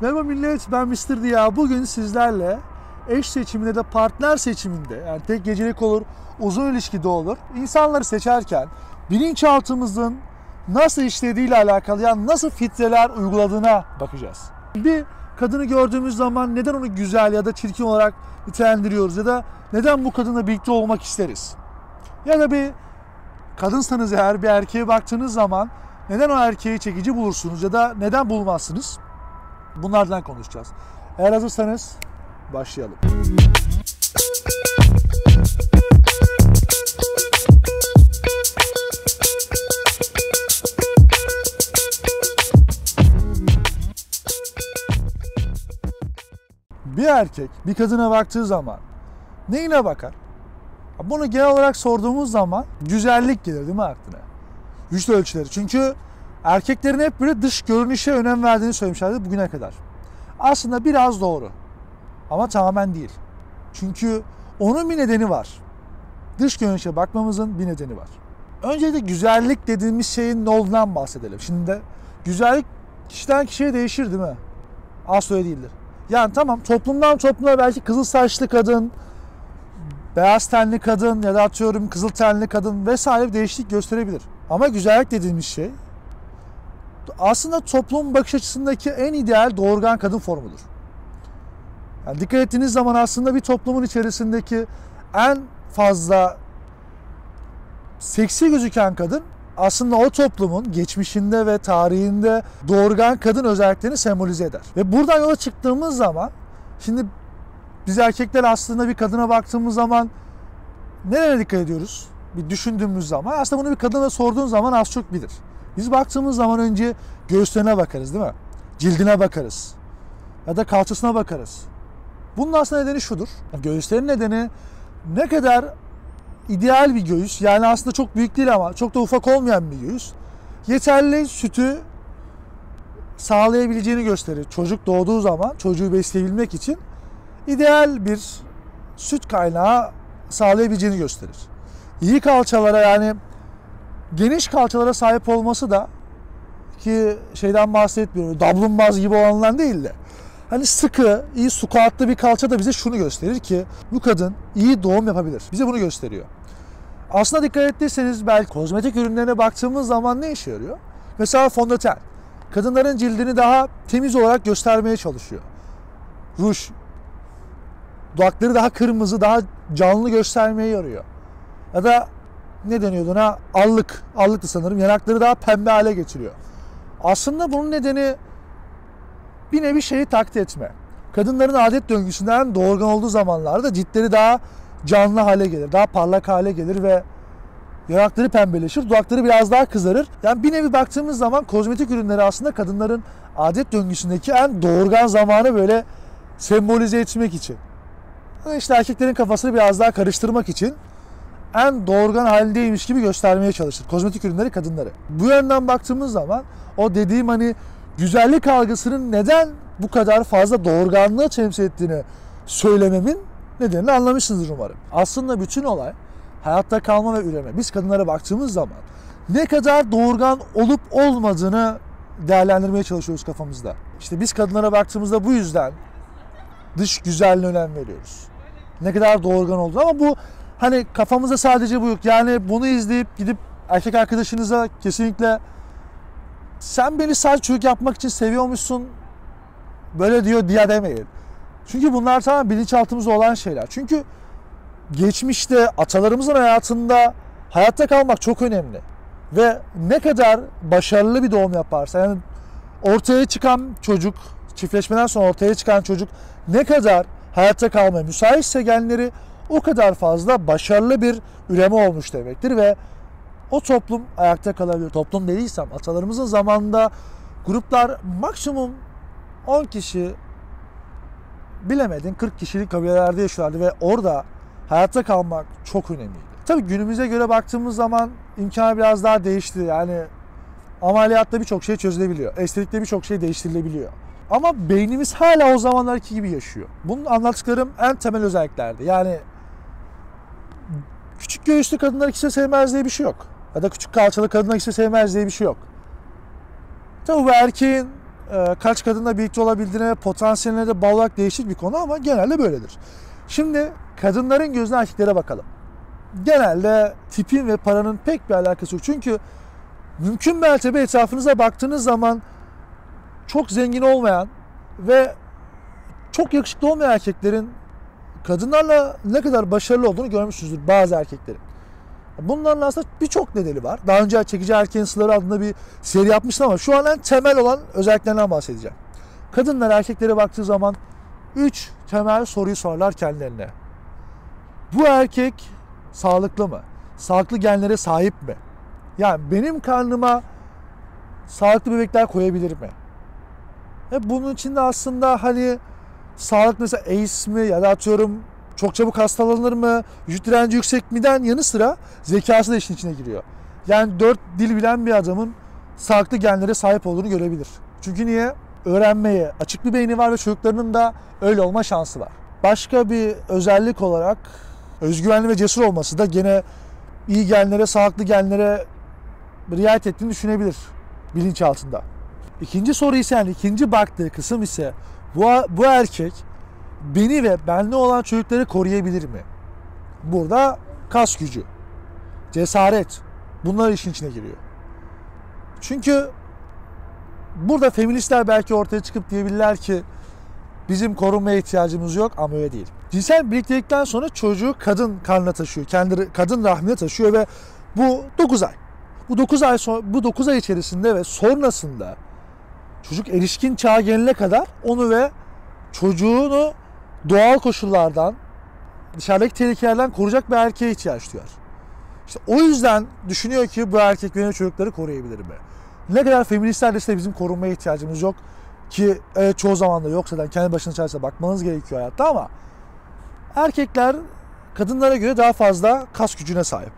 Merhaba millet ben Mr. Diya. Bugün sizlerle eş seçiminde de partner seçiminde yani tek gecelik olur, uzun ilişkide olur. İnsanları seçerken bilinçaltımızın nasıl işlediğiyle alakalı yani nasıl filtreler uyguladığına bakacağız. Bir kadını gördüğümüz zaman neden onu güzel ya da çirkin olarak nitelendiriyoruz ya da neden bu kadınla birlikte olmak isteriz? Ya da bir kadınsanız eğer bir erkeğe baktığınız zaman neden o erkeği çekici bulursunuz ya da neden bulmazsınız? Bunlardan konuşacağız. Eğer hazırsanız başlayalım. Bir erkek bir kadına baktığı zaman neyine bakar? Bunu genel olarak sorduğumuz zaman güzellik gelir değil mi aklına? Vücut ölçüleri. Çünkü erkeklerin hep böyle dış görünüşe önem verdiğini söylemişlerdi bugüne kadar. Aslında biraz doğru. Ama tamamen değil. Çünkü onun bir nedeni var. Dış görünüşe bakmamızın bir nedeni var. Öncelikle güzellik dediğimiz şeyin ne olduğundan bahsedelim. Şimdi de güzellik kişiden kişiye değişir değil mi? Asla öyle değildir. Yani tamam toplumdan topluma belki kızıl saçlı kadın, beyaz tenli kadın ya da atıyorum kızıl tenli kadın vesaire bir değişiklik gösterebilir. Ama güzellik dediğimiz şey aslında toplum bakış açısındaki en ideal doğurgan kadın formudur. Yani dikkat ettiğiniz zaman aslında bir toplumun içerisindeki en fazla seksi gözüken kadın aslında o toplumun geçmişinde ve tarihinde doğurgan kadın özelliklerini sembolize eder. Ve buradan yola çıktığımız zaman şimdi biz erkekler aslında bir kadına baktığımız zaman nereye dikkat ediyoruz? Bir düşündüğümüz zaman aslında bunu bir kadına sorduğun zaman az çok bilir. Biz baktığımız zaman önce göğüslerine bakarız değil mi? Cildine bakarız. Ya da kalçasına bakarız. Bunun aslında nedeni şudur. Göğüslerin nedeni ne kadar ideal bir göğüs yani aslında çok büyük değil ama çok da ufak olmayan bir göğüs yeterli sütü sağlayabileceğini gösterir. Çocuk doğduğu zaman çocuğu besleyebilmek için ideal bir süt kaynağı sağlayabileceğini gösterir. İyi kalçalara yani geniş kalçalara sahip olması da ki şeyden bahsetmiyorum. Dablumbaz gibi olanlar değil de hani sıkı, iyi sukatlı bir kalça da bize şunu gösterir ki bu kadın iyi doğum yapabilir. Bize bunu gösteriyor. Aslında dikkat ettiyseniz belki kozmetik ürünlerine baktığımız zaman ne işe yarıyor? Mesela fondöten. Kadınların cildini daha temiz olarak göstermeye çalışıyor. Ruj. Dudakları daha kırmızı, daha canlı göstermeye yarıyor. Ya da ne deniyordu ona? Allık. Allıktı sanırım. Yanakları daha pembe hale getiriyor. Aslında bunun nedeni bir nevi şeyi taklit etme. Kadınların adet döngüsünden doğurgan olduğu zamanlarda ciltleri daha canlı hale gelir. Daha parlak hale gelir ve yanakları pembeleşir. Dudakları biraz daha kızarır. Yani bir nevi baktığımız zaman kozmetik ürünleri aslında kadınların adet döngüsündeki en doğurgan zamanı böyle sembolize etmek için. İşte erkeklerin kafasını biraz daha karıştırmak için en doğurgan halindeymiş gibi göstermeye çalışır. Kozmetik ürünleri kadınları. Bu yönden baktığımız zaman o dediğim hani güzellik algısının neden bu kadar fazla doğurganlığı temsil ettiğini söylememin nedenini anlamışsınızdır umarım. Aslında bütün olay hayatta kalma ve üreme. Biz kadınlara baktığımız zaman ne kadar doğurgan olup olmadığını değerlendirmeye çalışıyoruz kafamızda. İşte biz kadınlara baktığımızda bu yüzden dış güzelliğine önem veriyoruz. Ne kadar doğurgan olduğunu ama bu hani kafamızda sadece bu yok. Yani bunu izleyip gidip erkek arkadaşınıza kesinlikle sen beni sadece çocuk yapmak için seviyormuşsun böyle diyor diye demeyin. Çünkü bunlar tamamen bilinçaltımızda olan şeyler. Çünkü geçmişte atalarımızın hayatında hayatta kalmak çok önemli. Ve ne kadar başarılı bir doğum yaparsa yani ortaya çıkan çocuk, çiftleşmeden sonra ortaya çıkan çocuk ne kadar hayatta kalmaya müsaitse genleri o kadar fazla başarılı bir üreme olmuş demektir ve o toplum ayakta kalabilir. Toplum dediysem atalarımızın zamanında gruplar maksimum 10 kişi bilemedin 40 kişilik kabilelerde yaşıyorlardı ve orada hayatta kalmak çok önemliydi. Tabii günümüze göre baktığımız zaman imkanı biraz daha değişti. Yani ameliyatta birçok şey çözülebiliyor. Estetikte birçok şey değiştirilebiliyor. Ama beynimiz hala o zamanlarki gibi yaşıyor. Bunun anlattıklarım en temel özelliklerdi. Yani küçük göğüslü kadınlar kimse sevmez diye bir şey yok. Ya da küçük kalçalı kadınlar kimse sevmez diye bir şey yok. Tabii bu erkeğin e, kaç kadınla birlikte olabildiğine, potansiyeline de bağlı olarak değişik bir konu ama genelde böyledir. Şimdi kadınların gözüne erkeklere bakalım. Genelde tipin ve paranın pek bir alakası yok. Çünkü mümkün mertebe etrafınıza baktığınız zaman çok zengin olmayan ve çok yakışıklı olmayan erkeklerin kadınlarla ne kadar başarılı olduğunu görmüşsünüzdür bazı erkeklerin. Bunların aslında birçok nedeni var. Daha önce Çekici Erkeğin Sırları adında bir seri yapmıştım ama şu an en temel olan özelliklerinden bahsedeceğim. Kadınlar erkeklere baktığı zaman 3 temel soruyu sorarlar kendilerine. Bu erkek sağlıklı mı? Sağlıklı genlere sahip mi? Yani benim karnıma sağlıklı bebekler koyabilir mi? Ve bunun içinde aslında hani sağlık mesela AIDS mi ya da atıyorum çok çabuk hastalanır mı, vücut direnci yüksek miden yanı sıra zekası da işin içine giriyor. Yani dört dil bilen bir adamın sağlıklı genlere sahip olduğunu görebilir. Çünkü niye? Öğrenmeye açık bir beyni var ve çocuklarının da öyle olma şansı var. Başka bir özellik olarak özgüvenli ve cesur olması da gene iyi genlere, sağlıklı genlere riayet ettiğini düşünebilir bilinçaltında. İkinci soru ise yani ikinci baktığı kısım ise bu, bu erkek beni ve benle olan çocukları koruyabilir mi? Burada kas gücü, cesaret bunlar işin içine giriyor. Çünkü burada feministler belki ortaya çıkıp diyebilirler ki bizim korunmaya ihtiyacımız yok ama öyle değil. Cinsel birliktelikten sonra çocuğu kadın karnına taşıyor. Kendi kadın rahmine taşıyor ve bu 9 ay. Bu 9 ay sonra, bu 9 ay içerisinde ve sonrasında çocuk erişkin çağa gelene kadar onu ve çocuğunu doğal koşullardan, dışarıdaki tehlikelerden koruyacak bir erkeğe ihtiyaç duyar. İşte o yüzden düşünüyor ki bu erkek benim çocukları koruyabilir mi? Ne kadar feministler de bizim korunmaya ihtiyacımız yok ki evet, çoğu zaman da yok zaten kendi başına çaresine bakmanız gerekiyor hayatta ama erkekler kadınlara göre daha fazla kas gücüne sahip.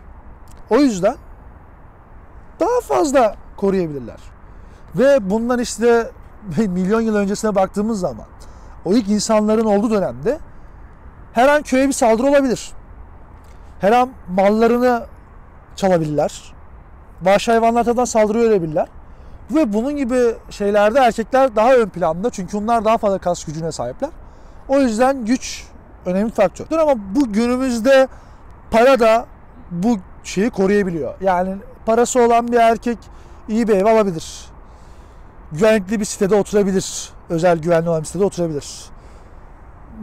O yüzden daha fazla koruyabilirler. Ve bundan işte milyon yıl öncesine baktığımız zaman o ilk insanların olduğu dönemde her an köye bir saldırı olabilir. Her an mallarını çalabilirler. Vahşi hayvanlar tarafından saldırı görebilirler. Ve bunun gibi şeylerde erkekler daha ön planda çünkü onlar daha fazla kas gücüne sahipler. O yüzden güç önemli faktör. Ama bu günümüzde para da bu şeyi koruyabiliyor. Yani parası olan bir erkek iyi bir ev alabilir. Güvenlikli bir sitede oturabilir. Özel güvenli olan bir sitede oturabilir.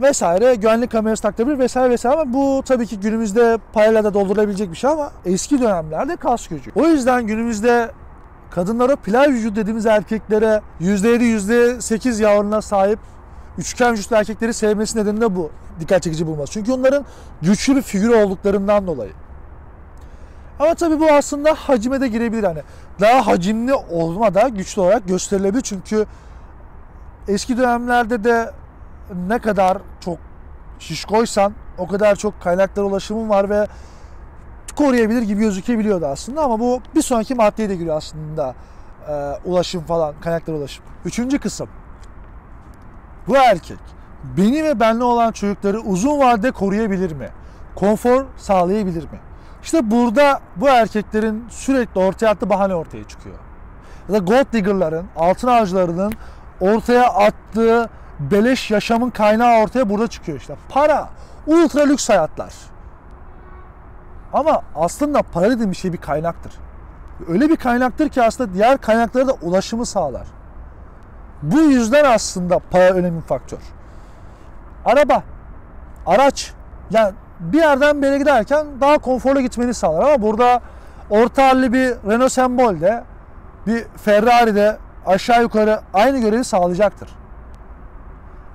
Vesaire güvenlik kamerası takabilir vesaire vesaire ama bu tabii ki günümüzde parayla da doldurulabilecek bir şey ama eski dönemlerde kas gücü. O yüzden günümüzde kadınlara pilav vücut dediğimiz erkeklere %7 %8 yavruna sahip üçgen vücutlu erkekleri sevmesi nedeni de bu dikkat çekici bulması. Çünkü onların güçlü bir figür olduklarından dolayı. Ama tabii bu aslında hacime de girebilir hani. Daha hacimli olma da güçlü olarak gösterilebilir. Çünkü eski dönemlerde de ne kadar çok şişkoysan o kadar çok kaynaklara ulaşımın var ve koruyabilir gibi gözükebiliyordu aslında ama bu bir sonraki maddeye de giriyor aslında e, ulaşım falan kaynaklara ulaşım. Üçüncü kısım bu erkek beni ve benle olan çocukları uzun vadede koruyabilir mi? Konfor sağlayabilir mi? İşte burada bu erkeklerin sürekli ortaya attığı bahane ortaya çıkıyor. Ya da gold digger'ların, altın avcılarının ortaya attığı beleş yaşamın kaynağı ortaya burada çıkıyor işte. Para, ultra lüks hayatlar. Ama aslında para dediğim bir şey bir kaynaktır. Öyle bir kaynaktır ki aslında diğer kaynaklara da ulaşımı sağlar. Bu yüzden aslında para önemli faktör. Araba, araç, yani bir yerden bir yere giderken daha konforlu gitmeni sağlar ama burada orta halli bir Renault Sembol'de bir Ferrari'de aşağı yukarı aynı görevi sağlayacaktır.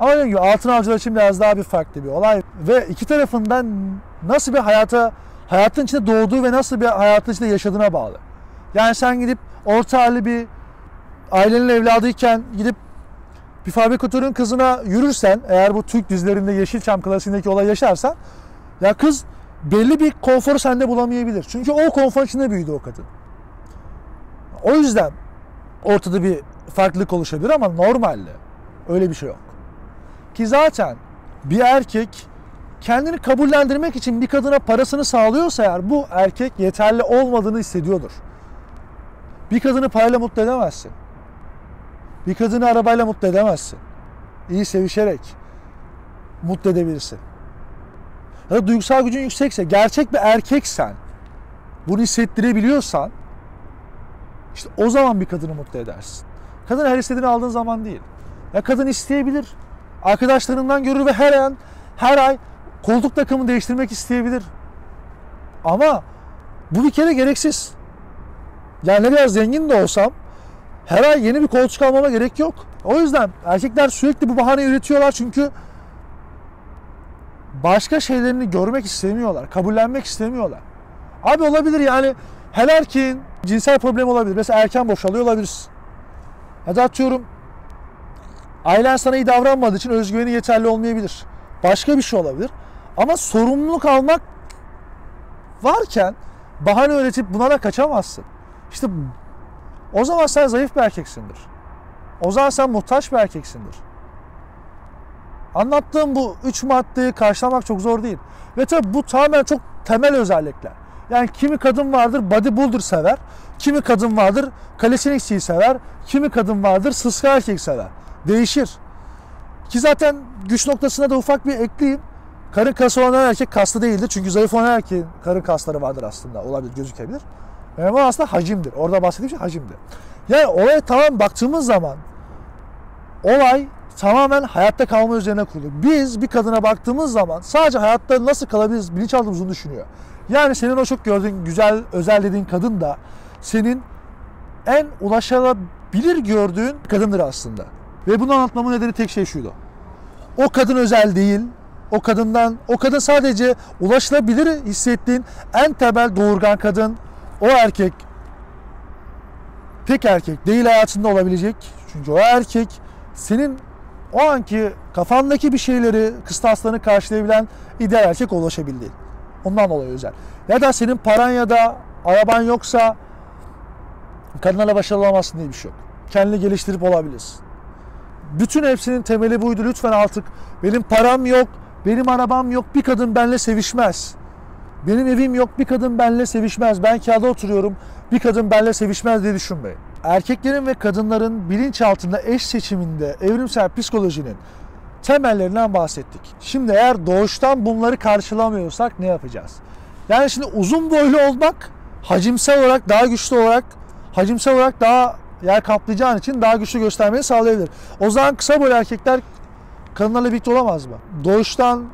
Ama dediğim gibi altın avcılar için biraz daha bir farklı bir olay. Ve iki tarafından nasıl bir hayata, hayatın içinde doğduğu ve nasıl bir hayatın içinde yaşadığına bağlı. Yani sen gidip orta halli bir ailenin evladıyken gidip bir fabrikatörün kızına yürürsen, eğer bu Türk dizilerinde Yeşilçam klasiğindeki olay yaşarsan, ya kız belli bir konforu sende bulamayabilir. Çünkü o konfor içinde büyüdü o kadın. O yüzden ortada bir farklılık oluşabilir ama normalde öyle bir şey yok. Ki zaten bir erkek kendini kabullendirmek için bir kadına parasını sağlıyorsa eğer bu erkek yeterli olmadığını hissediyordur. Bir kadını parayla mutlu edemezsin. Bir kadını arabayla mutlu edemezsin. İyi sevişerek mutlu edebilirsin. Ya da duygusal gücün yüksekse, gerçek bir erkeksen, bunu hissettirebiliyorsan işte o zaman bir kadını mutlu edersin. Kadın her istediğini aldığın zaman değil. Ya kadın isteyebilir. Arkadaşlarından görür ve her an her ay koltuk takımı değiştirmek isteyebilir. Ama bu bir kere gereksiz. Yani ne kadar zengin de olsam her ay yeni bir koltuk almama gerek yok. O yüzden erkekler sürekli bu bahaneyi üretiyorlar çünkü başka şeylerini görmek istemiyorlar, kabullenmek istemiyorlar. Abi olabilir yani her erkeğin cinsel problemi olabilir. Mesela erken boşalıyor olabilirsin. Ya da atıyorum ailen sana iyi davranmadığı için özgüveni yeterli olmayabilir. Başka bir şey olabilir. Ama sorumluluk almak varken bahane öğretip buna da kaçamazsın. İşte o zaman sen zayıf bir erkeksindir. O zaman sen muhtaç bir erkeksindir. Anlattığım bu üç maddeyi karşılamak çok zor değil. Ve tabi bu tamamen çok temel özellikler. Yani kimi kadın vardır bodybuilder sever, kimi kadın vardır calisthenics'i sever, kimi kadın vardır sıska erkek sever. Değişir. Ki zaten güç noktasına da ufak bir ekleyeyim. Karın kası olan erkek kaslı değildir. Çünkü zayıf olan erkeğin karın kasları vardır aslında. Olabilir, gözükebilir. Önemli olan aslında hacimdir. Orada bahsettiğim şey hacimdir. Yani olaya tamam baktığımız zaman olay tamamen hayatta kalma üzerine kurulu. Biz bir kadına baktığımız zaman sadece hayatta nasıl kalabiliriz bilinçaltımız düşünüyor. Yani senin o çok gördüğün güzel, özel dediğin kadın da senin en ulaşılabilir gördüğün kadındır aslında. Ve bunu anlatmamın nedeni tek şey şuydu. O kadın özel değil. O kadından, o kadın sadece ulaşılabilir hissettiğin en temel doğurgan kadın. O erkek tek erkek değil hayatında olabilecek. Çünkü o erkek senin o anki kafandaki bir şeyleri, kıstaslarını karşılayabilen ideal erkek ulaşabildiğin. Ondan dolayı özel. Ya da senin paran ya da araban yoksa kadınlarla başarılı olamazsın diye bir şey yok. Kendini geliştirip olabilirsin. Bütün hepsinin temeli buydu. Lütfen artık benim param yok, benim arabam yok, bir kadın benle sevişmez. Benim evim yok, bir kadın benle sevişmez. Ben kağıda oturuyorum, bir kadın benle sevişmez diye düşünmeyin. Erkeklerin ve kadınların bilinçaltında eş seçiminde evrimsel psikolojinin temellerinden bahsettik. Şimdi eğer doğuştan bunları karşılamıyorsak ne yapacağız? Yani şimdi uzun boylu olmak hacimsel olarak daha güçlü olarak hacimsel olarak daha yer kaplayacağın için daha güçlü göstermeyi sağlayabilir. O zaman kısa boylu erkekler kadınlarla birlikte olamaz mı? Doğuştan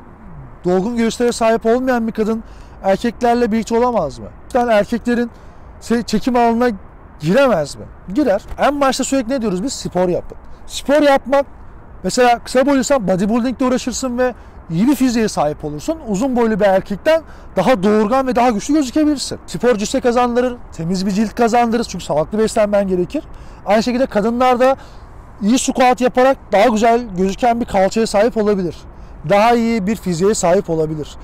dolgun göğüslere sahip olmayan bir kadın erkeklerle birlikte olamaz mı? Yani erkeklerin çekim alanına giremez mi? Girer. En başta sürekli ne diyoruz biz? Spor yapın. Spor yapmak mesela kısa boyluysan bodybuildingle uğraşırsın ve iyi bir fiziğe sahip olursun. Uzun boylu bir erkekten daha doğurgan ve daha güçlü gözükebilirsin. Spor cüsse kazandırır, temiz bir cilt kazandırır çünkü sağlıklı beslenmen gerekir. Aynı şekilde kadınlar da iyi squat yaparak daha güzel gözüken bir kalçaya sahip olabilir. Daha iyi bir fiziğe sahip olabilir.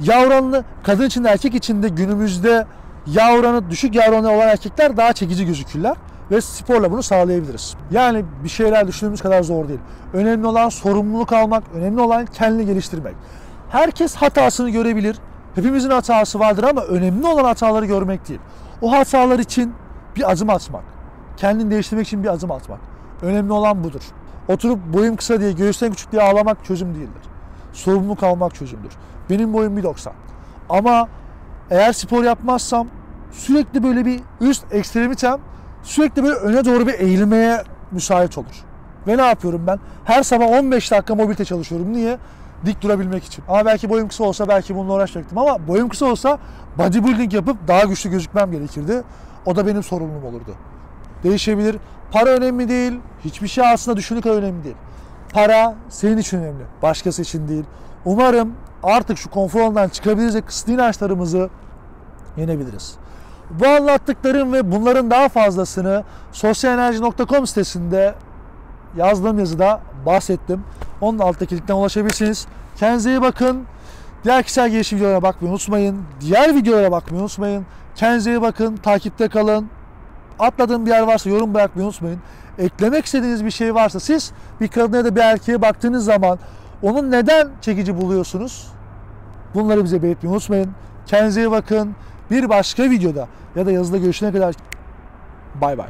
Yağ oranını kadın için de erkek için de günümüzde yağ oranı düşük yağ oranı olan erkekler daha çekici gözükürler ve sporla bunu sağlayabiliriz. Yani bir şeyler düşündüğümüz kadar zor değil. Önemli olan sorumluluk almak, önemli olan kendini geliştirmek. Herkes hatasını görebilir. Hepimizin hatası vardır ama önemli olan hataları görmek değil. O hatalar için bir adım atmak. Kendini değiştirmek için bir adım atmak. Önemli olan budur. Oturup boyum kısa diye, göğüsten küçük diye ağlamak çözüm değildir. Sorumluluk almak çözümdür. Benim boyum 1.90. Ama eğer spor yapmazsam sürekli böyle bir üst ekstremitem sürekli böyle öne doğru bir eğilmeye müsait olur. Ve ne yapıyorum ben? Her sabah 15 dakika mobilite çalışıyorum. Niye? Dik durabilmek için. Ama belki boyum kısa olsa belki bununla uğraşacaktım. Ama boyum kısa olsa bodybuilding yapıp daha güçlü gözükmem gerekirdi. O da benim sorumluluğum olurdu. Değişebilir. Para önemli değil. Hiçbir şey aslında düşündüğü kadar önemli değil. Para senin için önemli. Başkası için değil. Umarım artık şu konfor alanından çıkabiliriz ve kısıtlı inançlarımızı yenebiliriz. Bu anlattıklarım ve bunların daha fazlasını sosyalenerji.com sitesinde yazdığım yazıda bahsettim. Onun alttaki linkten ulaşabilirsiniz. Kendinize iyi bakın. Diğer kişisel gelişim videolarına bakmayı unutmayın. Diğer videolara bakmayı unutmayın. Kendinize iyi bakın. Takipte kalın. Atladığım bir yer varsa yorum bırakmayı unutmayın. Eklemek istediğiniz bir şey varsa siz bir kadına ya da bir erkeğe baktığınız zaman onun neden çekici buluyorsunuz? Bunları bize belirtmeyi unutmayın. Kendinize iyi bakın. Bir başka videoda ya da yazıda görüşene kadar bay bay.